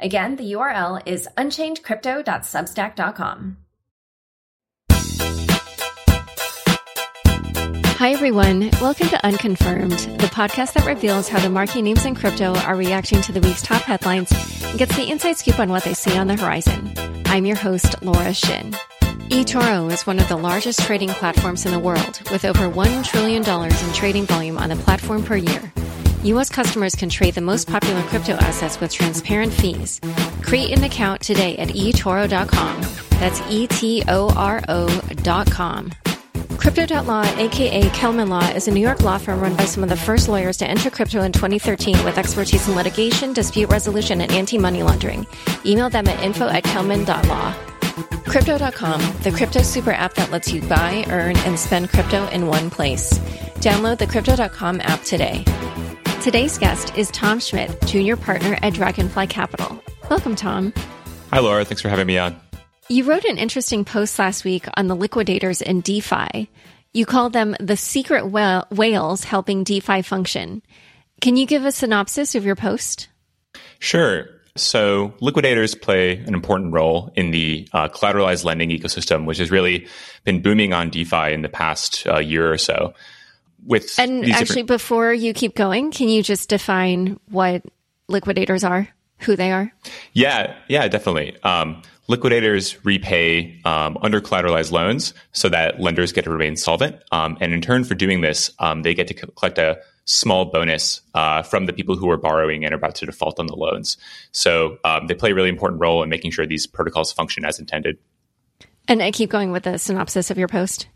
Again, the URL is unchainedcrypto.substack.com. Hi, everyone. Welcome to Unconfirmed, the podcast that reveals how the marquee names in crypto are reacting to the week's top headlines and gets the inside scoop on what they see on the horizon. I'm your host, Laura Shin. eToro is one of the largest trading platforms in the world, with over $1 trillion in trading volume on the platform per year. U.S. customers can trade the most popular crypto assets with transparent fees. Create an account today at eToro.com. That's E-T-O-R-O.com. Crypto.law, aka Kelman Law, is a New York law firm run by some of the first lawyers to enter crypto in 2013 with expertise in litigation, dispute resolution, and anti-money laundering. Email them at info at kelman.law. Crypto.com, the crypto super app that lets you buy, earn, and spend crypto in one place. Download the Crypto.com app today. Today's guest is Tom Schmidt, junior partner at Dragonfly Capital. Welcome, Tom. Hi, Laura. Thanks for having me on. You wrote an interesting post last week on the liquidators in DeFi. You called them the secret whales helping DeFi function. Can you give a synopsis of your post? Sure. So, liquidators play an important role in the uh, collateralized lending ecosystem, which has really been booming on DeFi in the past uh, year or so with and actually different- before you keep going can you just define what liquidators are who they are? Yeah yeah definitely. Um, liquidators repay um, under collateralized loans so that lenders get to remain solvent. Um, and in turn for doing this um, they get to collect a small bonus uh, from the people who are borrowing and are about to default on the loans. So um, they play a really important role in making sure these protocols function as intended. And i keep going with the synopsis of your post.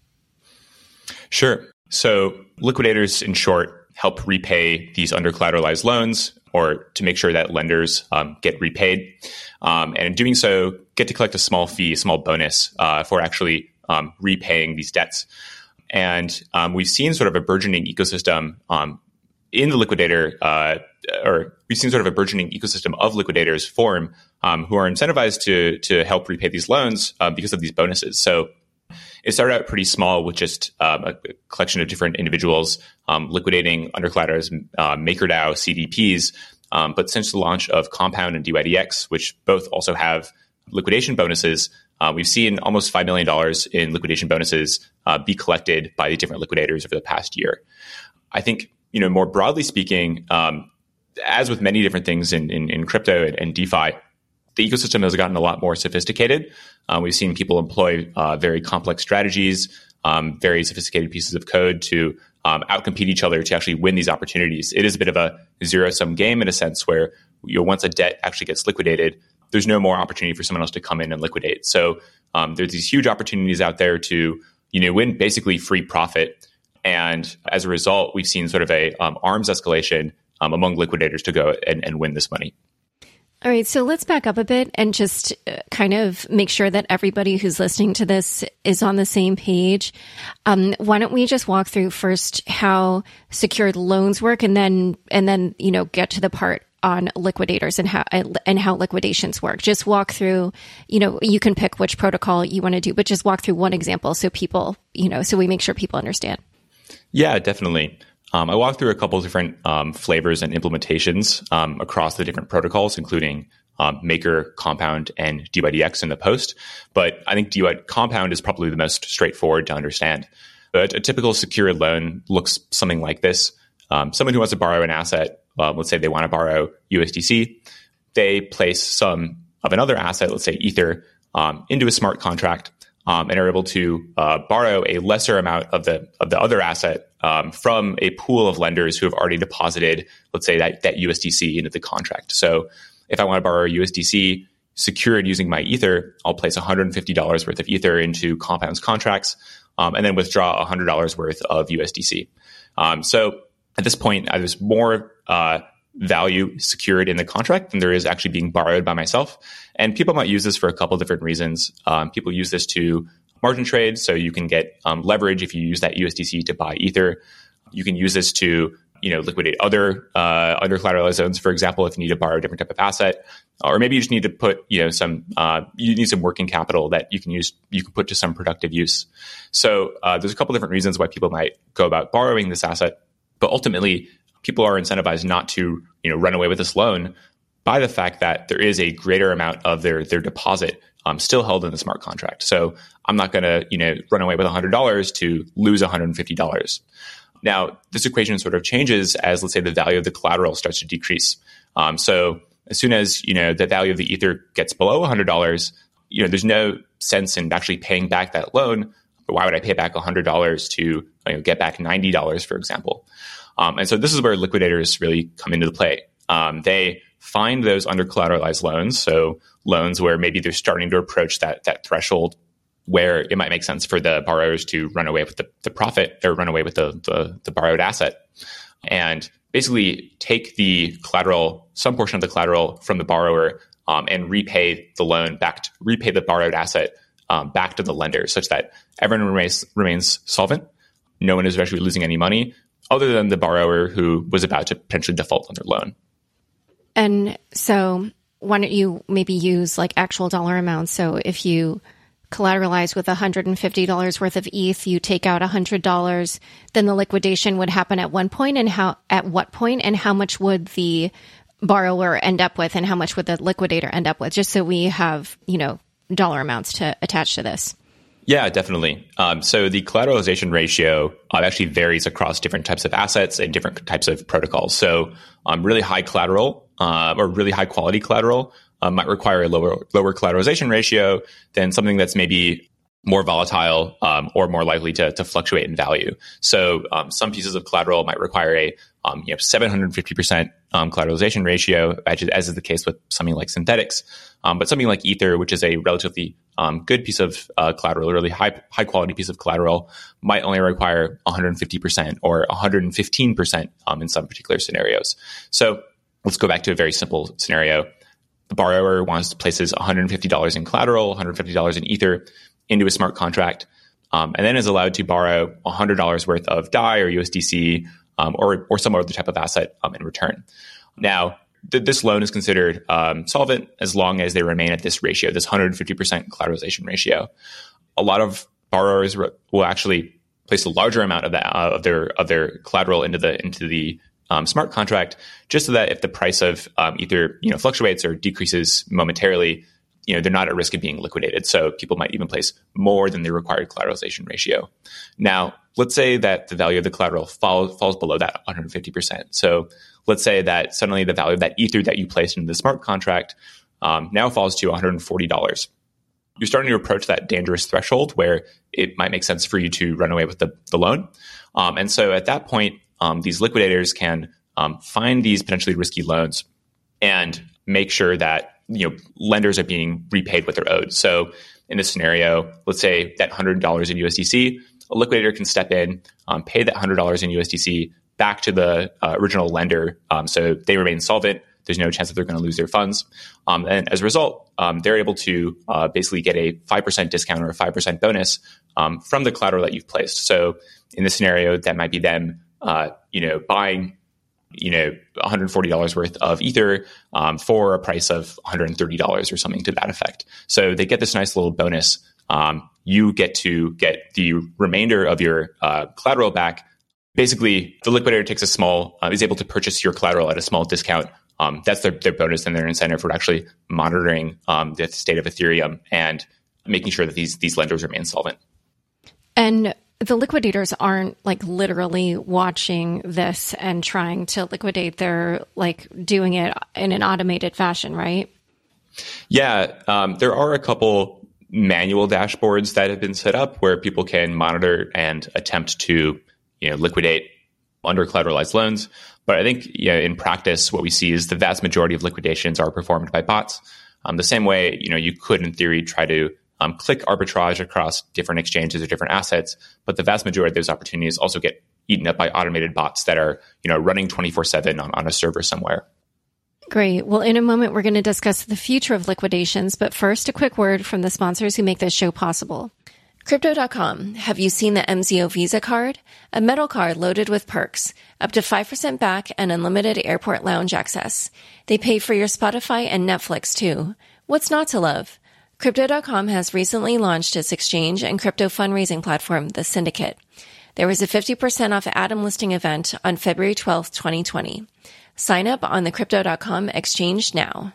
Sure. So liquidators, in short, help repay these under collateralized loans or to make sure that lenders um, get repaid. Um, and in doing so, get to collect a small fee, a small bonus uh, for actually um, repaying these debts. And um, we've seen sort of a burgeoning ecosystem um, in the liquidator, uh, or we've seen sort of a burgeoning ecosystem of liquidators form um, who are incentivized to to help repay these loans uh, because of these bonuses. So it started out pretty small with just um, a collection of different individuals um, liquidating under collateralized uh, MakerDAO CDPs. Um, but since the launch of Compound and DYDX, which both also have liquidation bonuses, uh, we've seen almost $5 million in liquidation bonuses uh, be collected by the different liquidators over the past year. I think, you know, more broadly speaking, um, as with many different things in, in, in crypto and, and DeFi, the ecosystem has gotten a lot more sophisticated. Uh, we've seen people employ uh, very complex strategies, um, very sophisticated pieces of code to um, outcompete each other to actually win these opportunities. It is a bit of a zero sum game in a sense where you know, once a debt actually gets liquidated, there's no more opportunity for someone else to come in and liquidate. So um, there's these huge opportunities out there to you know win basically free profit. And as a result, we've seen sort of a um, arms escalation um, among liquidators to go and, and win this money. All right, so let's back up a bit and just uh, kind of make sure that everybody who's listening to this is on the same page. Um, why don't we just walk through first how secured loans work, and then and then you know get to the part on liquidators and how and how liquidations work. Just walk through, you know, you can pick which protocol you want to do, but just walk through one example so people, you know, so we make sure people understand. Yeah, definitely. Um, I walked through a couple of different um, flavors and implementations um, across the different protocols, including um, Maker, Compound, and DYDX in the post. But I think DY Compound is probably the most straightforward to understand. But a typical secured loan looks something like this. Um, someone who wants to borrow an asset, uh, let's say they want to borrow USDC, they place some of another asset, let's say Ether, um, into a smart contract um, and are able to uh, borrow a lesser amount of the of the other asset um, from a pool of lenders who have already deposited, let's say that that USDC into the contract. So if I want to borrow USDC secured using my Ether, I'll place $150 worth of Ether into Compound's contracts, um, and then withdraw $100 worth of USDC. Um, so at this point, there's more uh, value secured in the contract than there is actually being borrowed by myself. And people might use this for a couple different reasons. Um, people use this to margin trade, so you can get um, leverage if you use that USDC to buy Ether. You can use this to you know liquidate other uh, under collateralized loans, for example, if you need to borrow a different type of asset, or maybe you just need to put you know some uh, you need some working capital that you can use you can put to some productive use. So uh, there's a couple different reasons why people might go about borrowing this asset, but ultimately people are incentivized not to you know run away with this loan by the fact that there is a greater amount of their their deposit um, still held in the smart contract. So I'm not going to you know run away with $100 to lose $150. Now, this equation sort of changes as, let's say, the value of the collateral starts to decrease. Um, so as soon as you know the value of the ether gets below $100, you know there's no sense in actually paying back that loan. But why would I pay back $100 to you know, get back $90, for example? Um, and so this is where liquidators really come into the play. Um, they find those under collateralized loans, so loans where maybe they're starting to approach that that threshold where it might make sense for the borrowers to run away with the, the profit or run away with the, the, the borrowed asset. And basically take the collateral, some portion of the collateral from the borrower um, and repay the loan back, to, repay the borrowed asset um, back to the lender, such that everyone remains remains solvent. No one is actually losing any money, other than the borrower who was about to potentially default on their loan. And so, why don't you maybe use like actual dollar amounts? So if you collateralize with $150 worth of ETH, you take out $100, then the liquidation would happen at one point and how, at what point and how much would the borrower end up with and how much would the liquidator end up with? Just so we have, you know, dollar amounts to attach to this. Yeah, definitely. Um, so the collateralization ratio uh, actually varies across different types of assets and different types of protocols. So um, really high collateral uh, or really high quality collateral uh, might require a lower lower collateralization ratio than something that's maybe more volatile um, or more likely to, to fluctuate in value. So um, some pieces of collateral might require a um, you know 750% um, collateralization ratio, as, is the case with something like Synthetix. Um, but something like Ether, which is a relatively um, good piece of uh, collateral, a really high high quality piece of collateral, might only require 150% or 115% in some particular scenarios. So let's go back to a very simple scenario the borrower wants to places $150 in collateral, $150 in Ether into a smart contract, um, and then is allowed to borrow $100 worth of DAI or USDC um, or, or some other type of asset um, in return. Now, th- this loan is considered um, solvent as long as they remain at this ratio, this 150% collateralization ratio. A lot of borrowers re- will actually place a larger amount of that uh, of their of their collateral into the into the um, smart contract, just so that if the price of um, either you know fluctuates or decreases momentarily, you know they're not at risk of being liquidated. So people might even place more than the required collateralization ratio. Now, let's say that the value of the collateral fall, falls below that 150%. So let's say that suddenly the value of that ether that you placed into the smart contract um, now falls to $140. You're starting to approach that dangerous threshold where it might make sense for you to run away with the, the loan. Um, and so at that point, um, these liquidators can um, find these potentially risky loans and make sure that you know lenders are being repaid what they're owed. So in this scenario, let's say that hundred dollars in USDC, a liquidator can step in, um, pay that hundred dollars in USDC back to the uh, original lender, um, so they remain solvent. There's no chance that they're going to lose their funds, um, and as a result, um, they're able to uh, basically get a five percent discount or a five percent bonus um, from the collateral that you've placed. So in this scenario, that might be them uh, you know, buying, you know, $140 worth of Ether um, for a price of $130 or something to that effect. So they get this nice little bonus. Um, you get to get the remainder of your uh, collateral back. Basically, the liquidator takes a small, uh, is able to purchase your collateral at a small discount. Um, that's their, their bonus and their incentive for actually monitoring um, the state of Ethereum and making sure that these these lenders remain solvent. And the liquidators aren't like literally watching this and trying to liquidate. They're like doing it in an automated fashion, right? Yeah, um, there are a couple manual dashboards that have been set up where people can monitor and attempt to you know liquidate under collateralized loans. But I think you know, in practice, what we see is the vast majority of liquidations are performed by bots. Um, the same way, you know, you could in theory try to um, click arbitrage across different exchanges or different assets. But the vast majority of those opportunities also get eaten up by automated bots that are you know running 24/7 on, on a server somewhere. Great. Well, in a moment, we're going to discuss the future of liquidations, but first, a quick word from the sponsors who make this show possible. Crypto.com. Have you seen the MCO Visa card? A metal card loaded with perks, up to 5% back and unlimited airport lounge access. They pay for your Spotify and Netflix too. What's not to love? Crypto.com has recently launched its exchange and crypto fundraising platform, The Syndicate. There was a 50% off Atom listing event on February 12th, 2020. Sign up on the Crypto.com exchange now.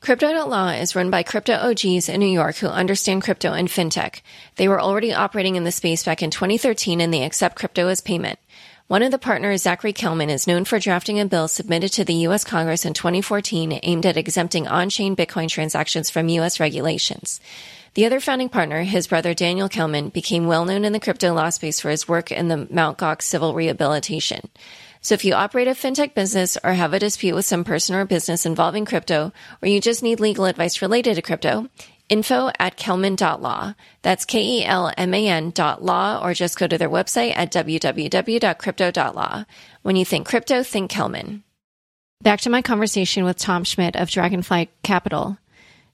Crypto.law is run by crypto OGs in New York who understand crypto and fintech. They were already operating in the space back in 2013 and they accept crypto as payment. One of the partners, Zachary Kelman, is known for drafting a bill submitted to the U.S. Congress in 2014 aimed at exempting on-chain Bitcoin transactions from U.S. regulations. The other founding partner, his brother Daniel Kelman, became well known in the crypto law space for his work in the Mt. Gox civil rehabilitation. So if you operate a fintech business or have a dispute with some person or business involving crypto, or you just need legal advice related to crypto, info at kelman.law. That's K-E-L-M-A-N dot law, or just go to their website at www.crypto.law. When you think crypto, think Kelman. Back to my conversation with Tom Schmidt of Dragonfly Capital.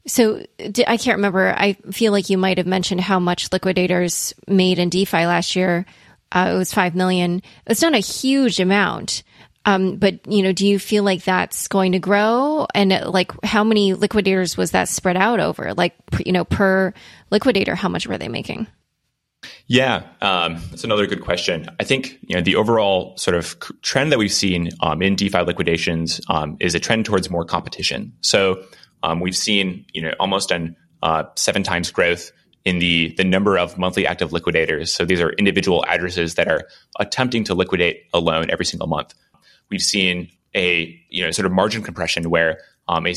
So I can't remember. I feel like you might have mentioned how much liquidators made in DeFi last year. Uh, it was five million. It's not a huge amount, um, but you know, do you feel like that's going to grow? And uh, like, how many liquidators was that spread out over? Like, you know, per liquidator, how much were they making? Yeah, um, that's another good question. I think you know the overall sort of trend that we've seen um, in DeFi liquidations um, is a trend towards more competition. So um, we've seen you know almost an uh, seven times growth in the the number of monthly active liquidators. So these are individual addresses that are attempting to liquidate a loan every single month. We've seen a you know sort of margin compression where um, a,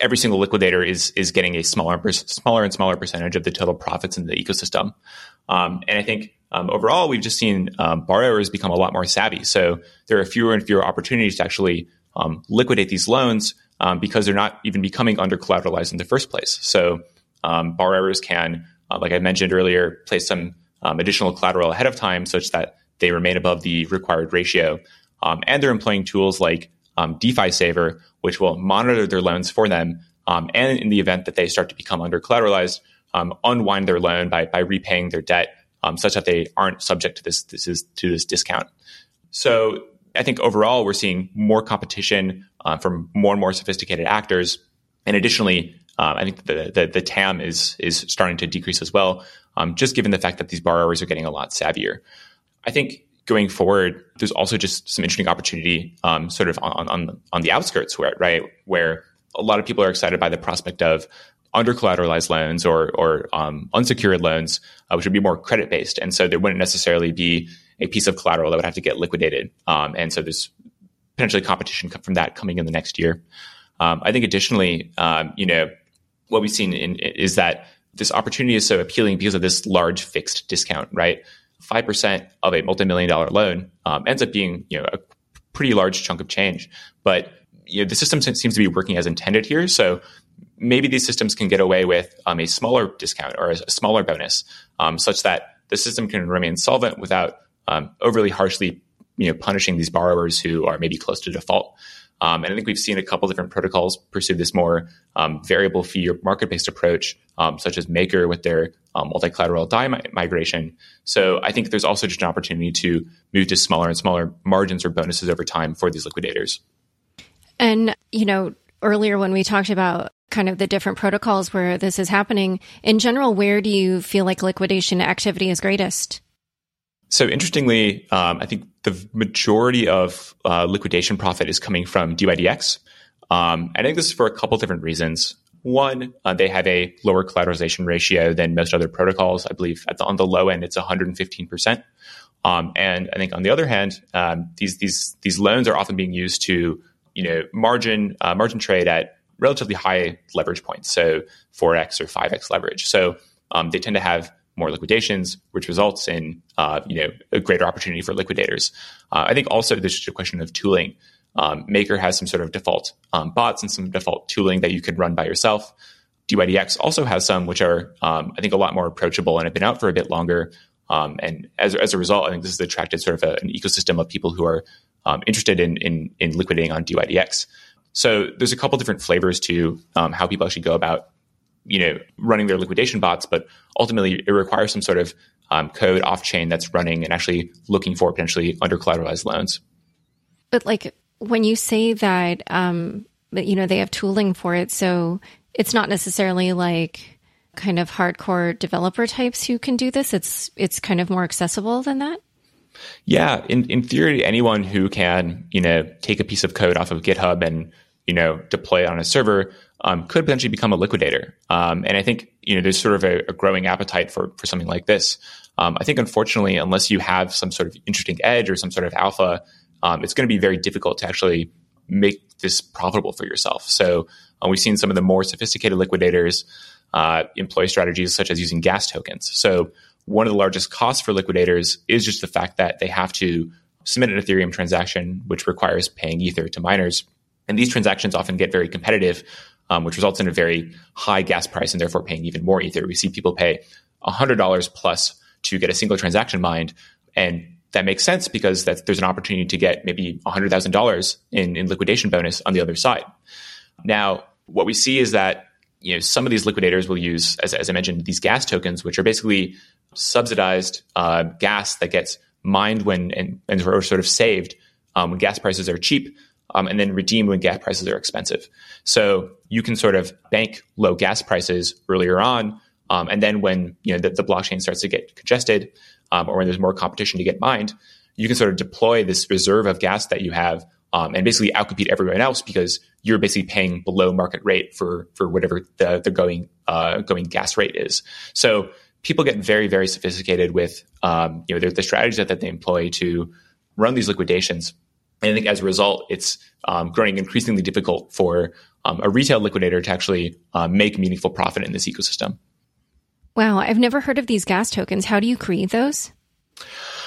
every single liquidator is is getting a smaller smaller and smaller percentage of the total profits in the ecosystem. Um, and I think um, overall we've just seen um, borrowers become a lot more savvy. So there are fewer and fewer opportunities to actually um, liquidate these loans um, because they're not even becoming under collateralized in the first place. So borrowers can uh, like I mentioned earlier, place some um, additional collateral ahead of time such that they remain above the required ratio. Um, and they're employing tools like um, DeFi Saver, which will monitor their loans for them. Um, and in the event that they start to become under collateralized, um, unwind their loan by, by repaying their debt um, such that they aren't subject to this, this is, to this discount. So I think overall, we're seeing more competition uh, from more and more sophisticated actors. And additionally, um, I think the, the, the TAM is is starting to decrease as well, um, just given the fact that these borrowers are getting a lot savvier. I think going forward, there's also just some interesting opportunity, um, sort of on, on on the outskirts, where right where a lot of people are excited by the prospect of under collateralized loans or or um, unsecured loans, uh, which would be more credit based, and so there wouldn't necessarily be a piece of collateral that would have to get liquidated, um, and so there's potentially competition from that coming in the next year. Um, I think additionally, um, you know, what we've seen in, is that this opportunity is so appealing because of this large fixed discount, right? 5% of a multi-million dollar loan um, ends up being, you know, a pretty large chunk of change. But you know, the system seems to be working as intended here. So maybe these systems can get away with um, a smaller discount or a, a smaller bonus um, such that the system can remain solvent without um, overly harshly you know, punishing these borrowers who are maybe close to default. Um, and I think we've seen a couple different protocols pursue this more um, variable fee or market based approach, um, such as Maker with their um, multi collateral DAI mi- migration. So I think there's also just an opportunity to move to smaller and smaller margins or bonuses over time for these liquidators. And, you know, earlier when we talked about kind of the different protocols where this is happening, in general, where do you feel like liquidation activity is greatest? So interestingly, um, I think the majority of uh, liquidation profit is coming from DYDX. Um, I think this is for a couple different reasons. One, uh, they have a lower collateralization ratio than most other protocols. I believe at the, on the low end, it's 115%. Um, and I think on the other hand, um, these these these loans are often being used to you know margin uh, margin trade at relatively high leverage points, so 4x or 5x leverage. So um, they tend to have more liquidations, which results in uh, you know a greater opportunity for liquidators. Uh, I think also there's just a question of tooling. Um, Maker has some sort of default um, bots and some default tooling that you could run by yourself. DYDX also has some which are um, I think a lot more approachable and have been out for a bit longer. Um, and as, as a result, I think this has attracted sort of a, an ecosystem of people who are um, interested in, in, in liquidating on DYDX. So there's a couple different flavors to um, how people actually go about, you know, running their liquidation bots, but ultimately it requires some sort of um, code off chain that's running and actually looking for potentially under collateralized loans. But like when you say that, um, that you know they have tooling for it, so it's not necessarily like kind of hardcore developer types who can do this. It's it's kind of more accessible than that. Yeah, in in theory, anyone who can you know take a piece of code off of GitHub and you know deploy it on a server um, could potentially become a liquidator. Um, and I think you know there's sort of a, a growing appetite for for something like this. Um, I think unfortunately, unless you have some sort of interesting edge or some sort of alpha, um, it's going to be very difficult to actually make this profitable for yourself. So uh, we've seen some of the more sophisticated liquidators uh, employ strategies such as using gas tokens. So one of the largest costs for liquidators is just the fact that they have to submit an Ethereum transaction, which requires paying Ether to miners. And these transactions often get very competitive, um, which results in a very high gas price and therefore paying even more Ether. We see people pay $100 plus to get a single transaction mined. And that makes sense because there's an opportunity to get maybe $100,000 in, in liquidation bonus on the other side. Now, what we see is that you know some of these liquidators will use, as, as I mentioned, these gas tokens, which are basically subsidized uh, gas that gets mined when and, and or sort of saved um, when gas prices are cheap, um, and then redeem when gas prices are expensive. So you can sort of bank low gas prices earlier on, um, and then when you know the, the, blockchain starts to get congested, um, or when there's more competition to get mined, you can sort of deploy this reserve of gas that you have um, and basically outcompete everyone else because you're basically paying below market rate for for whatever the the going uh, going gas rate is. So people get very very sophisticated with um, you know the, the strategies that, that they employ to run these liquidations. And I think as a result, it's um, growing increasingly difficult for um, a retail liquidator to actually uh, make meaningful profit in this ecosystem. Wow, I've never heard of these gas tokens. How do you create those?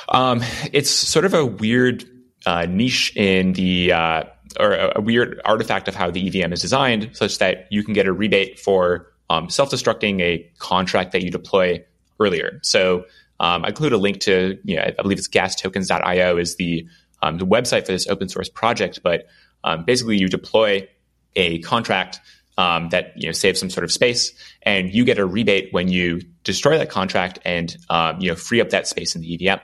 Um, it's sort of a weird uh, niche in the uh, or a, a, weird artifact of how the EVM is designed, such that you can get a rebate for um, self-destructing a contract that you deploy earlier. So um, I include a link to, you know, I believe it's gastokens.io is the, um, the website for this open source project. But um, basically, you deploy a contract um, that you know saves some sort of space, and you get a rebate when you destroy that contract and um, you know free up that space in the EVM.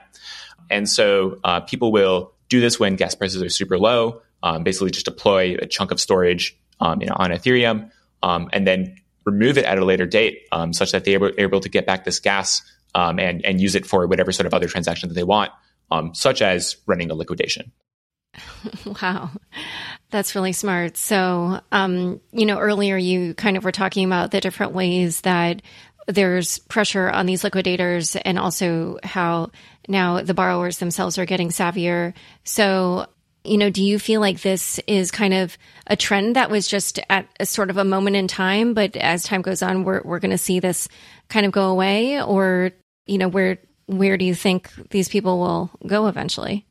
And so uh, people will do this when gas prices are super low. Um, basically, just deploy a chunk of storage um, on Ethereum, um, and then remove it at a later date, um, such that they are able to get back this gas and and use it for whatever sort of other transaction that they want, um, such as running a liquidation. Wow. That's really smart. So, um, you know, earlier you kind of were talking about the different ways that there's pressure on these liquidators and also how now the borrowers themselves are getting savvier. So, you know, do you feel like this is kind of a trend that was just at a sort of a moment in time, but as time goes on, we're we're going to see this kind of go away, or you know, where where do you think these people will go eventually?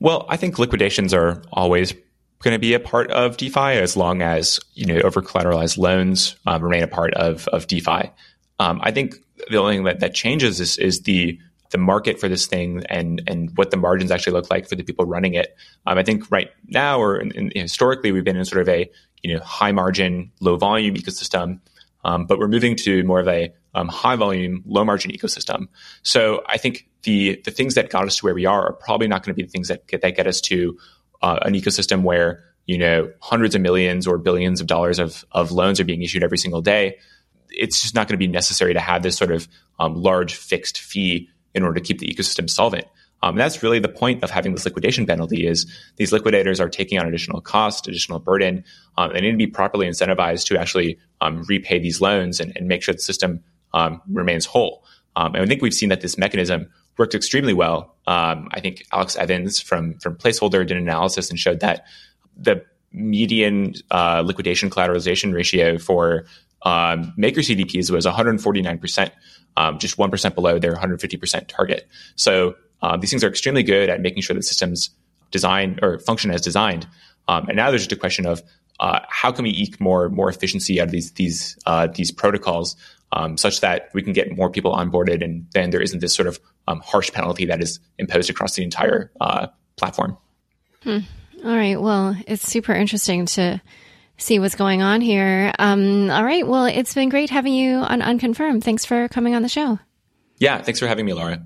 Well, I think liquidations are always going to be a part of DeFi as long as you know over collateralized loans um, remain a part of of DeFi. Um, I think the only thing that, that changes is, is the the market for this thing and and what the margins actually look like for the people running it. Um, I think right now or in, in, historically we've been in sort of a you know high margin, low volume ecosystem, um, but we're moving to more of a um, high volume, low margin ecosystem. So I think the the things that got us to where we are are probably not going to be the things that get, that get us to uh, an ecosystem where you know hundreds of millions or billions of dollars of of loans are being issued every single day. It's just not going to be necessary to have this sort of um, large fixed fee in order to keep the ecosystem solvent. Um, that's really the point of having this liquidation penalty is these liquidators are taking on additional cost, additional burden. Um, they need to be properly incentivized to actually um, repay these loans and, and, make sure the system um, remains whole. Um, and I think we've seen that this mechanism worked extremely well. Um, I think Alex Evans from from Placeholder did an analysis and showed that the median uh, liquidation collateralization ratio for um, maker CDPs was 149 percent um, just 1% below their 150% target. So um, these things are extremely good at making sure that systems design or function as designed. Um, and now there's just a question of uh, how can we eke more more efficiency out of these these uh, these protocols um, such that we can get more people onboarded and then there isn't this sort of um, harsh penalty that is imposed across the entire uh, platform. Hmm. All right. Well, it's super interesting to see what's going on here. Um, all right. Well, it's been great having you on Unconfirmed. Thanks for coming on the show. Yeah. Thanks for having me, Laura.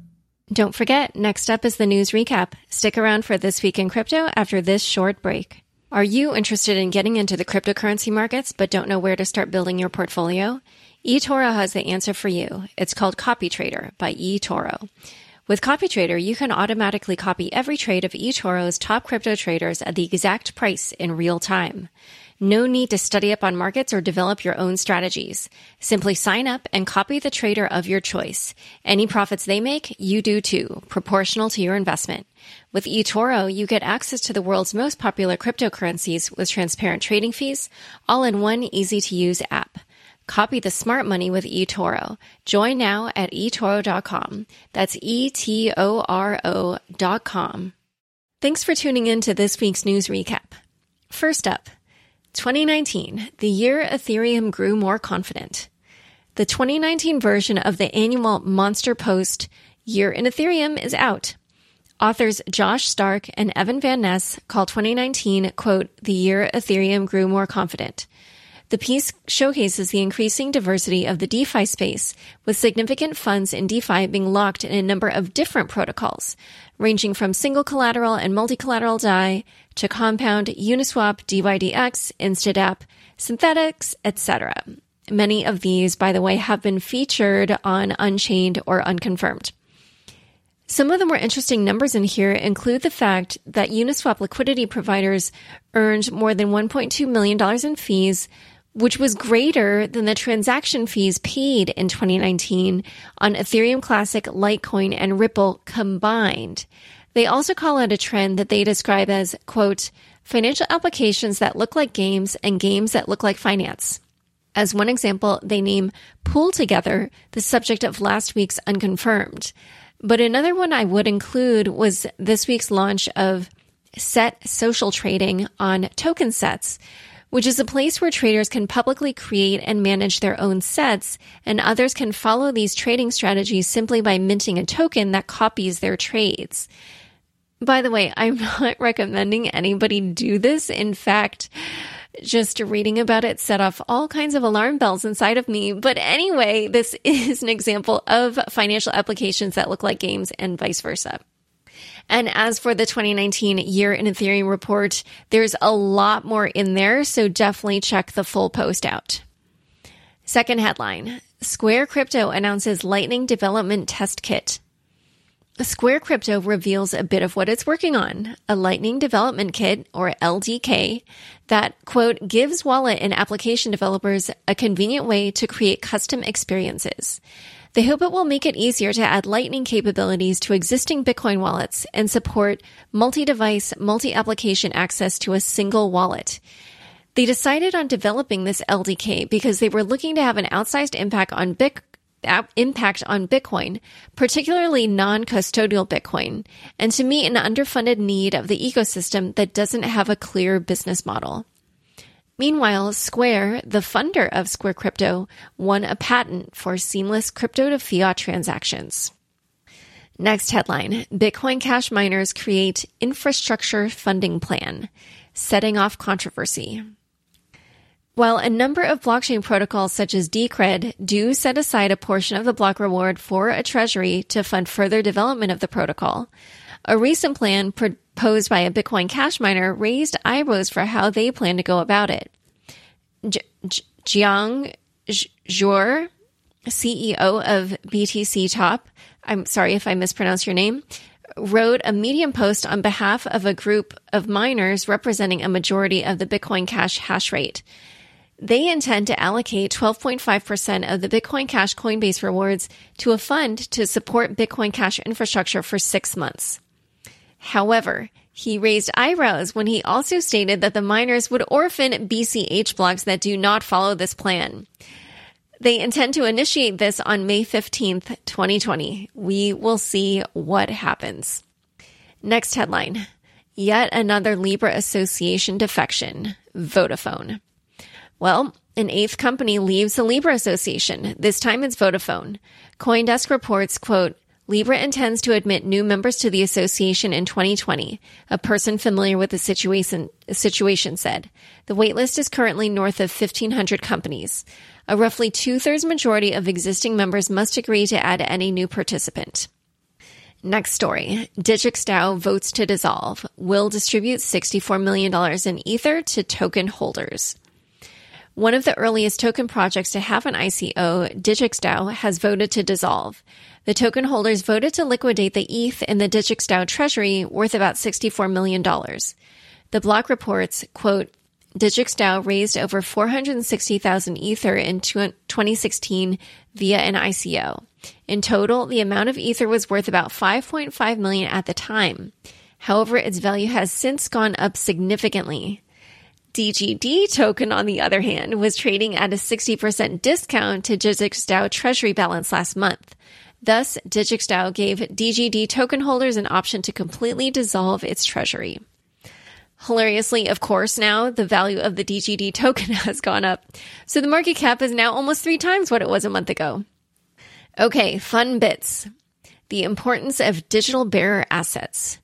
Don't forget, next up is the news recap. Stick around for This Week in Crypto after this short break. Are you interested in getting into the cryptocurrency markets but don't know where to start building your portfolio? eToro has the answer for you. It's called CopyTrader by eToro. With CopyTrader, you can automatically copy every trade of eToro's top crypto traders at the exact price in real time. No need to study up on markets or develop your own strategies. Simply sign up and copy the trader of your choice. Any profits they make, you do too, proportional to your investment. With eToro, you get access to the world's most popular cryptocurrencies with transparent trading fees, all in one easy to use app. Copy the smart money with eToro. Join now at eToro.com. That's E-T-O-R-O dot com. Thanks for tuning in to this week's news recap. First up, 2019, the year Ethereum grew more confident. The 2019 version of the annual Monster Post Year in Ethereum is out. Authors Josh Stark and Evan Van Ness call 2019, quote, the year Ethereum grew more confident. The piece showcases the increasing diversity of the DeFi space, with significant funds in DeFi being locked in a number of different protocols, ranging from single collateral and multi collateral DAI to Compound, Uniswap, DYDX, Instadapp, Synthetix, etc. Many of these, by the way, have been featured on Unchained or Unconfirmed. Some of the more interesting numbers in here include the fact that Uniswap liquidity providers earned more than $1.2 million in fees, which was greater than the transaction fees paid in 2019 on Ethereum Classic, Litecoin, and Ripple combined. They also call out a trend that they describe as, quote, financial applications that look like games and games that look like finance. As one example, they name Pool Together, the subject of last week's Unconfirmed. But another one I would include was this week's launch of Set Social Trading on Token Sets, which is a place where traders can publicly create and manage their own sets, and others can follow these trading strategies simply by minting a token that copies their trades. By the way, I'm not recommending anybody do this. In fact, just reading about it set off all kinds of alarm bells inside of me. But anyway, this is an example of financial applications that look like games and vice versa. And as for the 2019 year in Ethereum report, there's a lot more in there, so definitely check the full post out. Second headline Square Crypto announces Lightning Development Test Kit. Square Crypto reveals a bit of what it's working on a Lightning Development Kit, or LDK, that, quote, gives wallet and application developers a convenient way to create custom experiences. They hope it will make it easier to add Lightning capabilities to existing Bitcoin wallets and support multi device, multi application access to a single wallet. They decided on developing this LDK because they were looking to have an outsized impact on Bitcoin uh, impact on Bitcoin, particularly non-custodial Bitcoin, and to meet an underfunded need of the ecosystem that doesn't have a clear business model. Meanwhile, Square, the funder of Square Crypto, won a patent for seamless crypto to fiat transactions. Next headline Bitcoin Cash miners create infrastructure funding plan, setting off controversy. While a number of blockchain protocols such as Decred do set aside a portion of the block reward for a treasury to fund further development of the protocol, a recent plan proposed by a Bitcoin Cash miner raised eyebrows for how they plan to go about it. Jiang Zhuo, CEO of BTC Top, I'm sorry if I mispronounce your name, wrote a Medium post on behalf of a group of miners representing a majority of the Bitcoin Cash hash rate. They intend to allocate 12.5% of the Bitcoin Cash Coinbase rewards to a fund to support Bitcoin Cash infrastructure for six months. However, he raised eyebrows when he also stated that the miners would orphan BCH blocks that do not follow this plan. They intend to initiate this on May 15th, 2020. We will see what happens. Next headline. Yet another Libra Association defection. Vodafone. Well, an eighth company leaves the Libra Association. This time it's Vodafone. Coindesk reports, quote, Libra intends to admit new members to the association in 2020, a person familiar with the situation, situation said. The waitlist is currently north of 1,500 companies. A roughly two thirds majority of existing members must agree to add any new participant. Next story. DigixDAO votes to dissolve. Will distribute $64 million in Ether to token holders. One of the earliest token projects to have an ICO, DigixDAO, has voted to dissolve. The token holders voted to liquidate the ETH in the DigixDAO treasury worth about $64 million. The block reports, quote, DigixDAO raised over 460,000 Ether in 2016 via an ICO. In total, the amount of Ether was worth about 5.5 million at the time. However, its value has since gone up significantly. DGD token, on the other hand, was trading at a 60% discount to DigixDAO treasury balance last month. Thus, DigixDAO gave DGD token holders an option to completely dissolve its treasury. Hilariously, of course, now the value of the DGD token has gone up. So the market cap is now almost three times what it was a month ago. Okay, fun bits. The importance of digital bearer assets.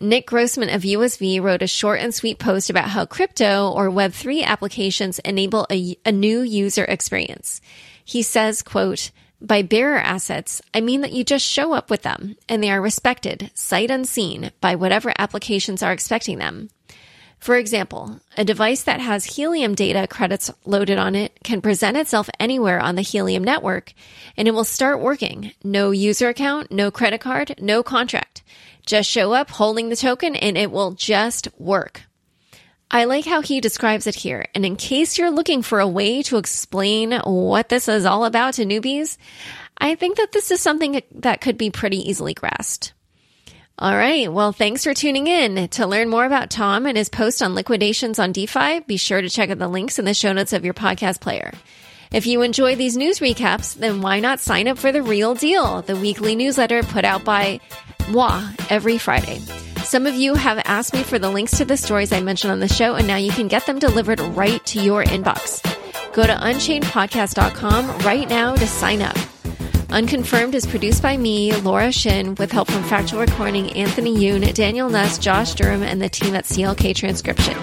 Nick Grossman of USV wrote a short and sweet post about how crypto or Web3 applications enable a, a new user experience. He says, quote, by bearer assets, I mean that you just show up with them and they are respected, sight unseen, by whatever applications are expecting them. For example, a device that has Helium data credits loaded on it can present itself anywhere on the Helium network and it will start working. No user account, no credit card, no contract. Just show up holding the token and it will just work. I like how he describes it here. And in case you're looking for a way to explain what this is all about to newbies, I think that this is something that could be pretty easily grasped. All right. Well, thanks for tuning in. To learn more about Tom and his post on liquidations on DeFi, be sure to check out the links in the show notes of your podcast player. If you enjoy these news recaps, then why not sign up for the real deal, the weekly newsletter put out by moi every Friday. Some of you have asked me for the links to the stories I mentioned on the show, and now you can get them delivered right to your inbox. Go to unchainedpodcast.com right now to sign up. Unconfirmed is produced by me, Laura Shin, with help from factual recording Anthony Yoon, Daniel Nuss, Josh Durham, and the team at CLK Transcription.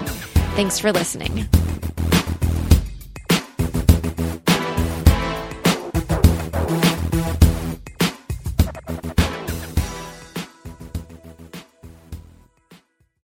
Thanks for listening.